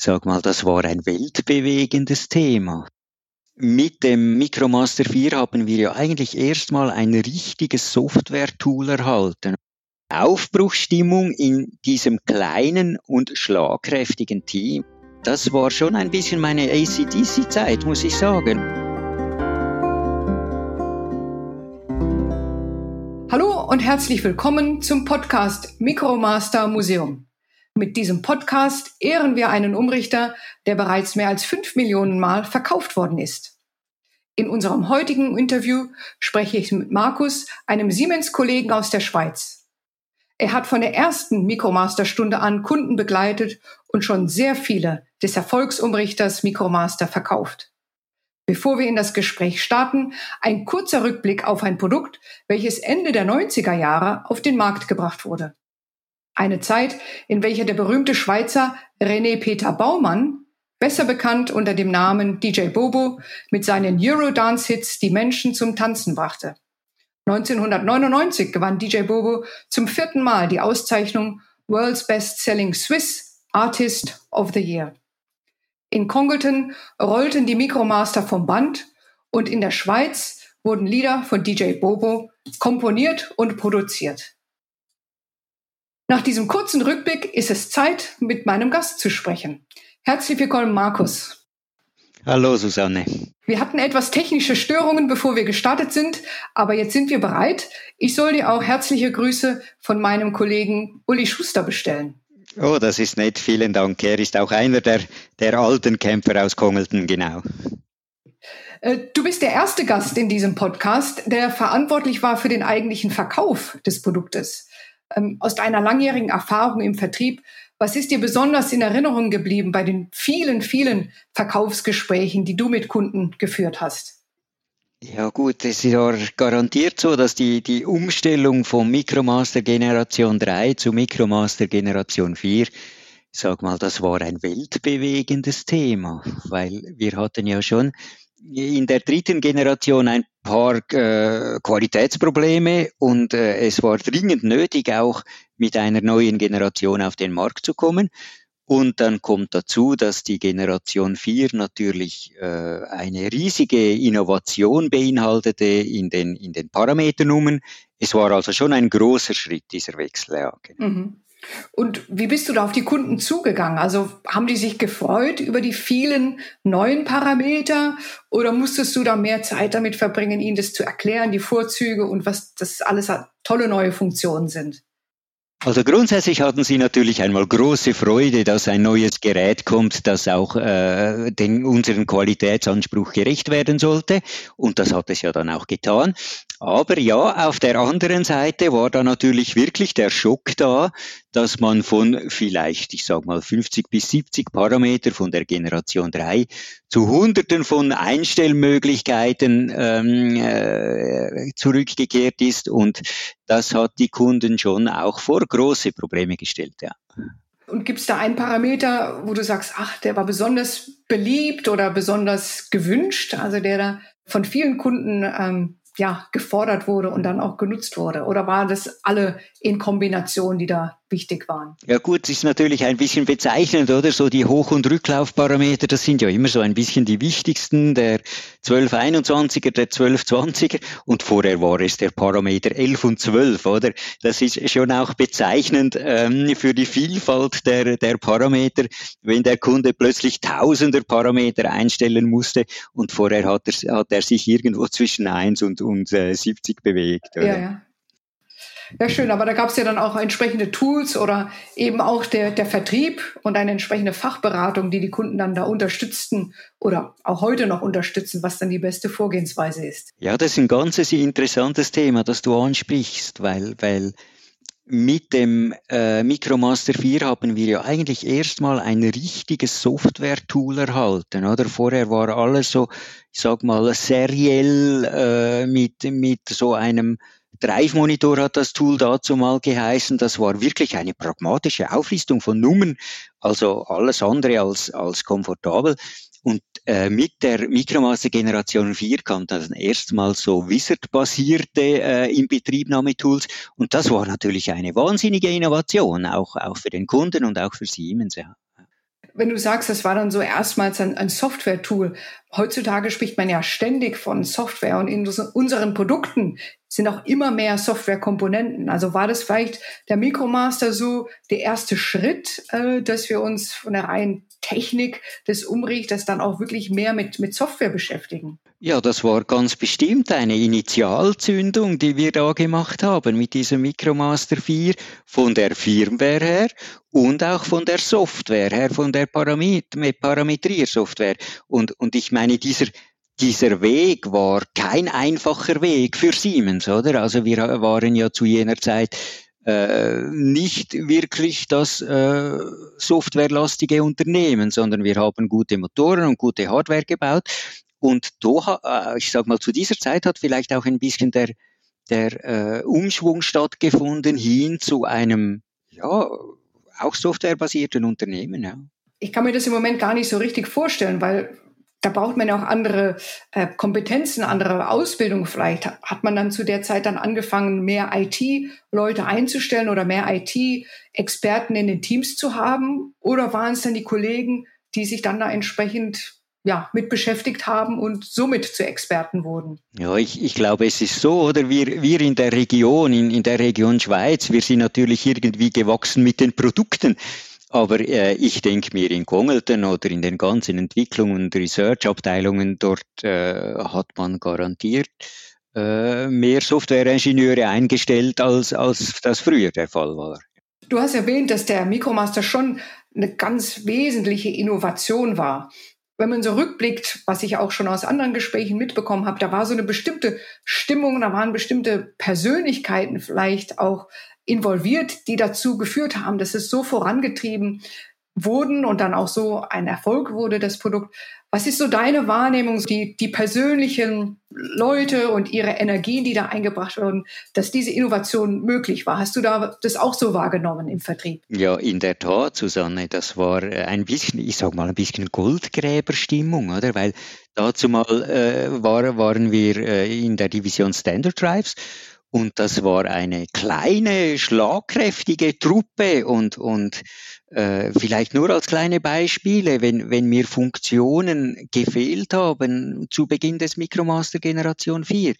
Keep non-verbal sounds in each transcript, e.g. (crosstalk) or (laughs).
sag mal, das war ein weltbewegendes Thema. Mit dem Micromaster 4 haben wir ja eigentlich erstmal ein richtiges Software-Tool erhalten. Aufbruchsstimmung in diesem kleinen und schlagkräftigen Team. Das war schon ein bisschen meine ACDC-Zeit, muss ich sagen. Hallo und herzlich willkommen zum Podcast Micromaster Museum. Mit diesem Podcast ehren wir einen Umrichter, der bereits mehr als fünf Millionen Mal verkauft worden ist. In unserem heutigen Interview spreche ich mit Markus, einem Siemens-Kollegen aus der Schweiz. Er hat von der ersten Micromaster-Stunde an Kunden begleitet und schon sehr viele des Erfolgsumrichters Micromaster verkauft. Bevor wir in das Gespräch starten, ein kurzer Rückblick auf ein Produkt, welches Ende der 90er Jahre auf den Markt gebracht wurde. Eine Zeit, in welcher der berühmte Schweizer René Peter Baumann, besser bekannt unter dem Namen DJ Bobo, mit seinen Eurodance-Hits die Menschen zum Tanzen brachte. 1999 gewann DJ Bobo zum vierten Mal die Auszeichnung World's Best Selling Swiss Artist of the Year. In Congleton rollten die Micromaster vom Band und in der Schweiz wurden Lieder von DJ Bobo komponiert und produziert. Nach diesem kurzen Rückblick ist es Zeit, mit meinem Gast zu sprechen. Herzlich willkommen, Markus. Hallo, Susanne. Wir hatten etwas technische Störungen, bevor wir gestartet sind, aber jetzt sind wir bereit. Ich soll dir auch herzliche Grüße von meinem Kollegen Uli Schuster bestellen. Oh, das ist nett. Vielen Dank. Er ist auch einer der, der alten Kämpfer aus Kongelten, genau. Äh, du bist der erste Gast in diesem Podcast, der verantwortlich war für den eigentlichen Verkauf des Produktes ähm, aus deiner langjährigen Erfahrung im Vertrieb, was ist dir besonders in Erinnerung geblieben bei den vielen, vielen Verkaufsgesprächen, die du mit Kunden geführt hast? Ja gut, es ist ja garantiert so, dass die, die Umstellung von Micromaster Generation 3 zu Micromaster Generation 4, sag mal, das war ein weltbewegendes Thema, weil wir hatten ja schon in der dritten Generation ein paar äh, Qualitätsprobleme und äh, es war dringend nötig, auch mit einer neuen Generation auf den Markt zu kommen. Und dann kommt dazu, dass die Generation 4 natürlich äh, eine riesige Innovation beinhaltete in den, in den Parameternummern. Es war also schon ein großer Schritt, dieser Wechsel. Ja. Genau. Mhm. Und wie bist du da auf die Kunden zugegangen? Also haben die sich gefreut über die vielen neuen Parameter oder musstest du da mehr Zeit damit verbringen, ihnen das zu erklären, die Vorzüge und was das alles tolle neue Funktionen sind? Also grundsätzlich hatten Sie natürlich einmal große Freude, dass ein neues Gerät kommt, das auch äh, den unseren Qualitätsanspruch gerecht werden sollte. Und das hat es ja dann auch getan. Aber ja, auf der anderen Seite war da natürlich wirklich der Schock da, dass man von vielleicht, ich sag mal, 50 bis 70 Parameter von der Generation 3 zu Hunderten von Einstellmöglichkeiten ähm, äh, zurückgekehrt ist. Und das hat die Kunden schon auch vor große Probleme gestellt, ja. Und gibt es da einen Parameter, wo du sagst, ach, der war besonders beliebt oder besonders gewünscht, also der da von vielen Kunden ähm, ja, gefordert wurde und dann auch genutzt wurde? Oder war das alle in Kombination, die da wichtig waren? Ja gut, es ist natürlich ein bisschen bezeichnend, oder? So die Hoch- und Rücklaufparameter, das sind ja immer so ein bisschen die wichtigsten, der 1221er, der 1220er und vorher war es der Parameter 11 und 12, oder? Das ist schon auch bezeichnend ähm, für die Vielfalt der, der Parameter, wenn der Kunde plötzlich tausender Parameter einstellen musste und vorher hat er, hat er sich irgendwo zwischen 1 und, und äh, 70 bewegt. Oder? Ja, ja. Ja, schön, aber da gab es ja dann auch entsprechende Tools oder eben auch der, der Vertrieb und eine entsprechende Fachberatung, die die Kunden dann da unterstützten oder auch heute noch unterstützen, was dann die beste Vorgehensweise ist. Ja, das ist ein ganz interessantes Thema, das du ansprichst, weil, weil mit dem äh, Micromaster 4 haben wir ja eigentlich erstmal ein richtiges Software-Tool erhalten, oder? Vorher war alles so, ich sag mal, seriell äh, mit, mit so einem Drive Monitor hat das Tool dazu mal geheißen. Das war wirklich eine pragmatische Auflistung von Nummern, also alles andere als, als komfortabel. Und äh, mit der Micromaster Generation 4 kam dann erstmals so Wizard-basierte äh, Inbetriebnahmetools. Und das war natürlich eine wahnsinnige Innovation, auch, auch für den Kunden und auch für Siemens. Ja. Wenn du sagst, das war dann so erstmals ein, ein Software-Tool. Heutzutage spricht man ja ständig von Software und in unseren Produkten sind auch immer mehr Softwarekomponenten. Also war das vielleicht der Micromaster so der erste Schritt, äh, dass wir uns von der reinen Technik des Umrichters dann auch wirklich mehr mit, mit Software beschäftigen? Ja, das war ganz bestimmt eine Initialzündung, die wir da gemacht haben mit diesem Micromaster 4 von der Firmware her und auch von der Software her, von der Paramet Parametriersoftware. Und, und ich meine, dieser, dieser Weg war kein einfacher Weg für Siemens, oder? Also wir waren ja zu jener Zeit äh, nicht wirklich das äh, softwarelastige Unternehmen, sondern wir haben gute Motoren und gute Hardware gebaut. Und da, äh, ich sag mal, zu dieser Zeit hat vielleicht auch ein bisschen der, der äh, Umschwung stattgefunden hin zu einem, ja, auch softwarebasierten Unternehmen. Ja. Ich kann mir das im Moment gar nicht so richtig vorstellen, weil da braucht man ja auch andere äh, Kompetenzen, andere Ausbildung vielleicht. Hat man dann zu der Zeit dann angefangen, mehr IT-Leute einzustellen oder mehr IT-Experten in den Teams zu haben? Oder waren es dann die Kollegen, die sich dann da entsprechend ja, mit beschäftigt haben und somit zu Experten wurden. Ja, ich, ich glaube, es ist so, oder wir, wir in der Region, in, in der Region Schweiz, wir sind natürlich irgendwie gewachsen mit den Produkten. Aber äh, ich denke mir in Kongelten oder in den ganzen Entwicklungen und Research-Abteilungen, dort äh, hat man garantiert äh, mehr Softwareingenieure eingestellt, als, als das früher der Fall war. Du hast erwähnt, dass der Micromaster schon eine ganz wesentliche Innovation war. Wenn man so rückblickt, was ich auch schon aus anderen Gesprächen mitbekommen habe, da war so eine bestimmte Stimmung, da waren bestimmte Persönlichkeiten vielleicht auch involviert, die dazu geführt haben, dass es so vorangetrieben wurden und dann auch so ein Erfolg wurde, das Produkt. Was ist so deine Wahrnehmung, die, die persönlichen Leute und ihre Energien, die da eingebracht wurden, dass diese Innovation möglich war? Hast du da das auch so wahrgenommen im Vertrieb? Ja, in der Tat, Susanne, das war ein bisschen, ich sag mal, ein bisschen Goldgräberstimmung, oder? Weil dazu mal äh, war, waren wir äh, in der Division Standard Drives und das war eine kleine, schlagkräftige Truppe und, und äh, vielleicht nur als kleine Beispiele, wenn, wenn mir Funktionen gefehlt haben zu Beginn des Micromaster Generation 4,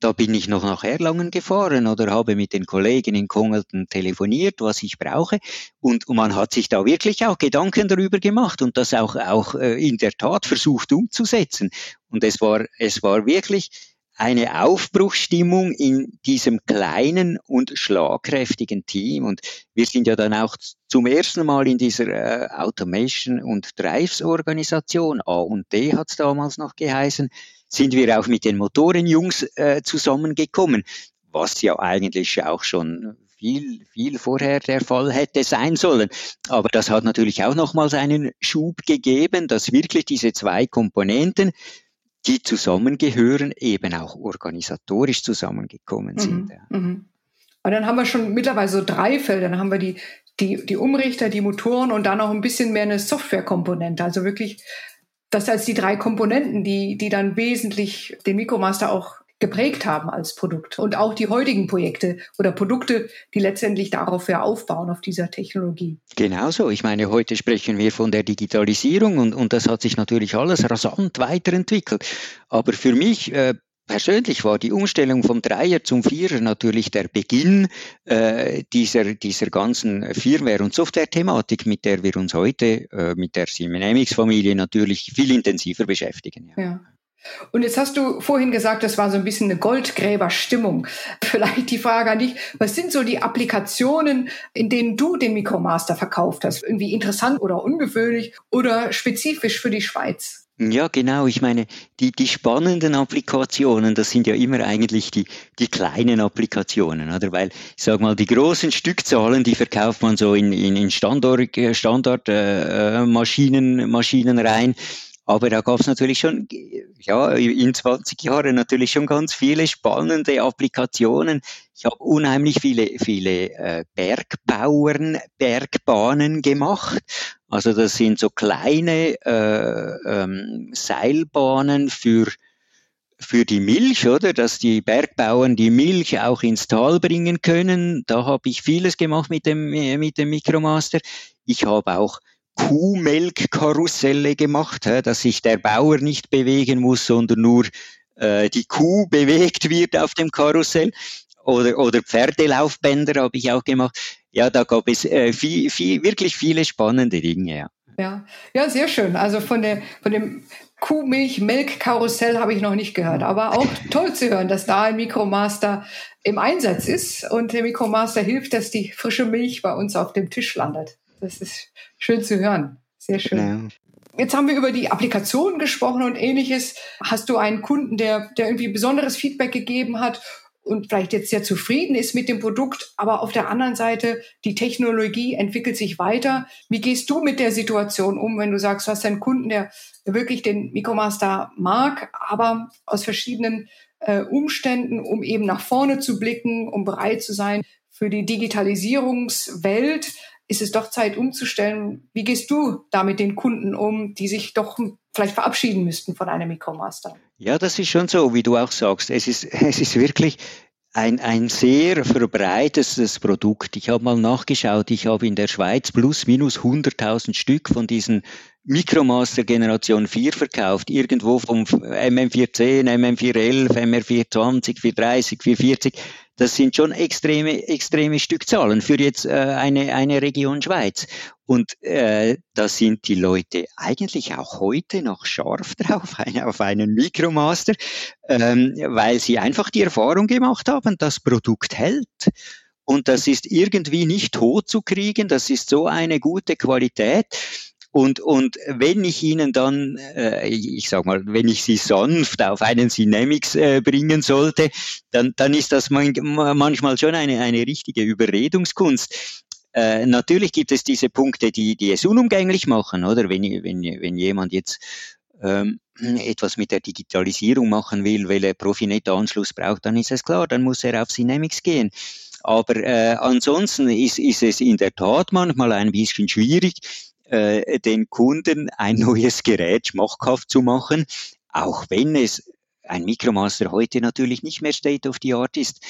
da bin ich noch nach Erlangen gefahren oder habe mit den Kollegen in Kongelten telefoniert, was ich brauche. Und, und man hat sich da wirklich auch Gedanken darüber gemacht und das auch, auch äh, in der Tat versucht umzusetzen. Und es war, es war wirklich eine Aufbruchsstimmung in diesem kleinen und schlagkräftigen Team. Und wir sind ja dann auch zum ersten Mal in dieser äh, Automation und Drives Organisation, A und D hat es damals noch geheißen, sind wir auch mit den Motorenjungs äh, zusammengekommen, was ja eigentlich auch schon viel, viel vorher der Fall hätte sein sollen. Aber das hat natürlich auch nochmals einen Schub gegeben, dass wirklich diese zwei Komponenten, die zusammengehören, eben auch organisatorisch zusammengekommen mhm, sind. Mhm. Und dann haben wir schon mittlerweile so drei Felder. Dann haben wir die, die, die Umrichter, die Motoren und dann auch ein bisschen mehr eine Softwarekomponente. Also wirklich das als die drei Komponenten, die, die dann wesentlich den Micromaster auch geprägt haben als Produkt. Und auch die heutigen Projekte oder Produkte, die letztendlich darauf ja aufbauen, auf dieser Technologie. Genauso. Ich meine, heute sprechen wir von der Digitalisierung und, und das hat sich natürlich alles rasant weiterentwickelt. Aber für mich äh, Persönlich war die Umstellung vom Dreier zum Vierer natürlich der Beginn äh, dieser, dieser ganzen Firmware- und Software-Thematik, mit der wir uns heute äh, mit der Siemens-Familie natürlich viel intensiver beschäftigen. Ja. ja. Und jetzt hast du vorhin gesagt, das war so ein bisschen eine Goldgräberstimmung. (laughs) Vielleicht die Frage an dich, was sind so die Applikationen, in denen du den Micromaster verkauft hast? Irgendwie interessant oder ungewöhnlich oder spezifisch für die Schweiz? Ja, genau. Ich meine, die, die spannenden Applikationen, das sind ja immer eigentlich die, die kleinen Applikationen, oder? Weil, ich sag mal, die großen Stückzahlen, die verkauft man so in, in, in Standard äh, Maschinen, Maschinen rein. Aber da gab es natürlich schon, ja, in 20 Jahren natürlich schon ganz viele spannende Applikationen. Ich habe unheimlich viele, viele äh, Bergbauern, Bergbahnen gemacht. Also das sind so kleine äh, ähm, Seilbahnen für für die Milch, oder, dass die Bergbauern die Milch auch ins Tal bringen können. Da habe ich vieles gemacht mit dem mit dem Micromaster. Ich habe auch Kuhmelkkarusselle gemacht, dass sich der Bauer nicht bewegen muss, sondern nur äh, die Kuh bewegt wird auf dem Karussell. Oder, oder Pferdelaufbänder habe ich auch gemacht. Ja, da gab es äh, viel, viel, wirklich viele spannende Dinge. Ja. Ja, ja, sehr schön. Also von, der, von dem Kuhmilch-Melk-Karussell habe ich noch nicht gehört, aber auch toll zu hören, dass da ein Mikromaster im Einsatz ist und der Mikromaster hilft, dass die frische Milch bei uns auf dem Tisch landet. Das ist schön zu hören. Sehr schön. Ja. Jetzt haben wir über die Applikation gesprochen und ähnliches. Hast du einen Kunden, der, der irgendwie besonderes Feedback gegeben hat und vielleicht jetzt sehr zufrieden ist mit dem Produkt, aber auf der anderen Seite, die Technologie entwickelt sich weiter. Wie gehst du mit der Situation um, wenn du sagst, du hast einen Kunden, der wirklich den Micromaster mag, aber aus verschiedenen äh, Umständen, um eben nach vorne zu blicken, um bereit zu sein für die Digitalisierungswelt, ist es doch Zeit umzustellen. Wie gehst du da mit den Kunden um, die sich doch vielleicht verabschieden müssten von einem Micromaster? Ja, das ist schon so, wie du auch sagst. Es ist, (laughs) es ist wirklich ein, ein sehr verbreitetes Produkt. Ich habe mal nachgeschaut, ich habe in der Schweiz plus minus 100.000 Stück von diesen Micromaster Generation 4 verkauft, irgendwo vom MM410, MM411, MR420, 430, 440. Das sind schon extreme, extreme Stückzahlen für jetzt äh, eine, eine Region Schweiz. Und äh, da sind die Leute eigentlich auch heute noch scharf (laughs) drauf, auf einen Micromaster, ähm, weil sie einfach die Erfahrung gemacht haben, das Produkt hält. Und das ist irgendwie nicht tot zu kriegen, das ist so eine gute Qualität. Und, und wenn ich Ihnen dann, äh, ich sag mal, wenn ich Sie sanft auf einen Cinemix äh, bringen sollte, dann, dann ist das man, manchmal schon eine, eine richtige Überredungskunst. Äh, natürlich gibt es diese Punkte, die, die es unumgänglich machen, oder? Wenn, wenn, wenn jemand jetzt ähm, etwas mit der Digitalisierung machen will, weil er Profinet-Anschluss braucht, dann ist es klar, dann muss er auf Cinemix gehen. Aber äh, ansonsten ist, ist es in der Tat manchmal ein bisschen schwierig, äh, den Kunden ein neues Gerät schmackhaft zu machen, auch wenn es ein Micromaster heute natürlich nicht mehr State of the Art ist.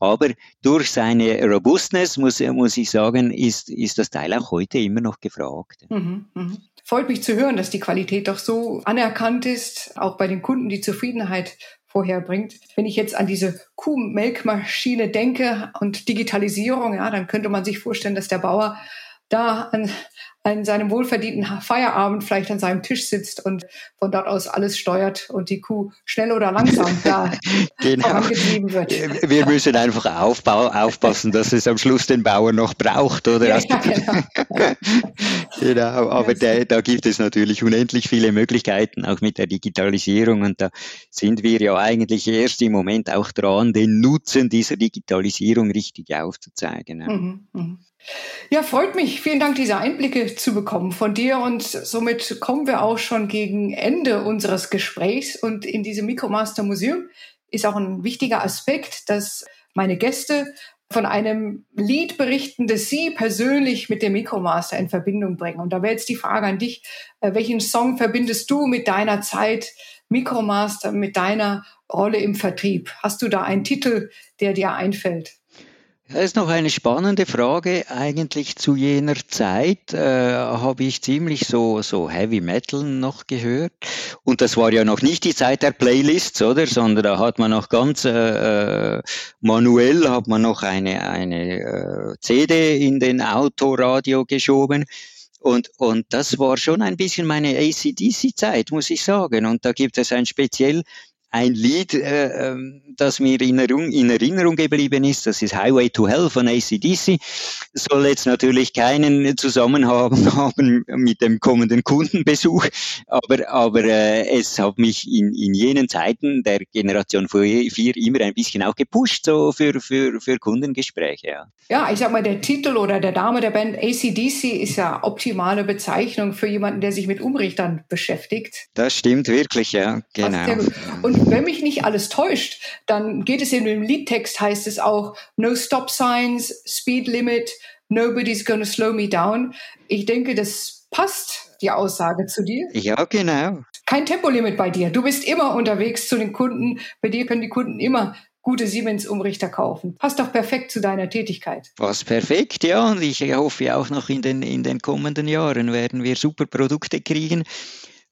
Aber durch seine Robustness, muss, muss ich sagen, ist, ist das Teil auch heute immer noch gefragt. Mhm, mh. Freut mich zu hören, dass die Qualität doch so anerkannt ist, auch bei den Kunden die Zufriedenheit vorherbringt. Wenn ich jetzt an diese Kuhmelkmaschine denke und Digitalisierung, ja, dann könnte man sich vorstellen, dass der Bauer da an, an seinem wohlverdienten Feierabend vielleicht an seinem Tisch sitzt und von dort aus alles steuert und die Kuh schnell oder langsam da (laughs) genau. vorangetrieben wird. Wir müssen einfach aufbau, aufpassen, dass es am Schluss den Bauer noch braucht, oder? Ja, genau. (laughs) genau. Aber da, da gibt es natürlich unendlich viele Möglichkeiten, auch mit der Digitalisierung. Und da sind wir ja eigentlich erst im Moment auch dran, den Nutzen dieser Digitalisierung richtig aufzuzeigen. Mhm, mh. Ja, freut mich. Vielen Dank, diese Einblicke zu bekommen von dir. Und somit kommen wir auch schon gegen Ende unseres Gesprächs. Und in diesem Micromaster Museum ist auch ein wichtiger Aspekt, dass meine Gäste von einem Lied berichten, das sie persönlich mit dem Micromaster in Verbindung bringen. Und da wäre jetzt die Frage an dich, äh, welchen Song verbindest du mit deiner Zeit Micromaster, mit deiner Rolle im Vertrieb? Hast du da einen Titel, der dir einfällt? Das ist noch eine spannende Frage. Eigentlich zu jener Zeit äh, habe ich ziemlich so, so Heavy Metal noch gehört. Und das war ja noch nicht die Zeit der Playlists, oder? Sondern da hat man noch ganz äh, äh manuell hat man noch eine, eine äh, CD in den Autoradio geschoben. Und, und das war schon ein bisschen meine ACDC-Zeit, muss ich sagen. Und da gibt es ein speziell ein Lied, äh, ähm, das mir in Erinnerung, in Erinnerung geblieben ist, das ist Highway to Hell von ACDC, soll jetzt natürlich keinen Zusammenhang (laughs) haben mit dem kommenden Kundenbesuch, aber, aber äh, es hat mich in, in jenen Zeiten der Generation 4 immer ein bisschen auch gepusht, so für, für, für Kundengespräche. Ja. ja, ich sag mal, der Titel oder der Name der Band ACDC ist ja optimale Bezeichnung für jemanden, der sich mit Umrichtern beschäftigt. Das stimmt wirklich, ja, genau. Und wenn mich nicht alles täuscht, dann geht es in dem Liedtext, heißt es auch, no stop signs, speed limit, nobody's gonna slow me down. Ich denke, das passt, die Aussage zu dir. Ja, genau. Kein Tempolimit bei dir. Du bist immer unterwegs zu den Kunden. Bei dir können die Kunden immer gute Siemens-Umrichter kaufen. Passt doch perfekt zu deiner Tätigkeit. Was perfekt, ja. Und ich hoffe auch noch in den, in den kommenden Jahren werden wir super Produkte kriegen,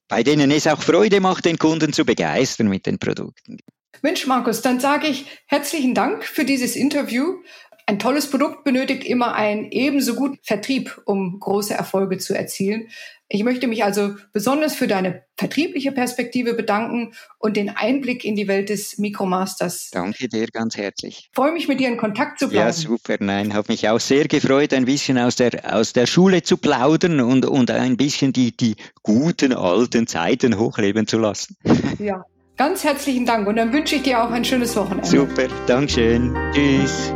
bei denen es auch Freude macht, den Kunden zu begeistern mit den Produkten. Mensch, Markus, dann sage ich herzlichen Dank für dieses Interview. Ein tolles Produkt benötigt immer einen ebenso guten Vertrieb, um große Erfolge zu erzielen. Ich möchte mich also besonders für deine vertriebliche Perspektive bedanken und den Einblick in die Welt des Mikromasters. Danke dir ganz herzlich. Ich freue mich, mit dir in Kontakt zu bleiben. Ja, super. Nein, habe mich auch sehr gefreut, ein bisschen aus der, aus der Schule zu plaudern und, und ein bisschen die, die guten alten Zeiten hochleben zu lassen. (laughs) Ja, ganz herzlichen Dank und dann wünsche ich dir auch ein schönes Wochenende. Super, Dankeschön. Tschüss.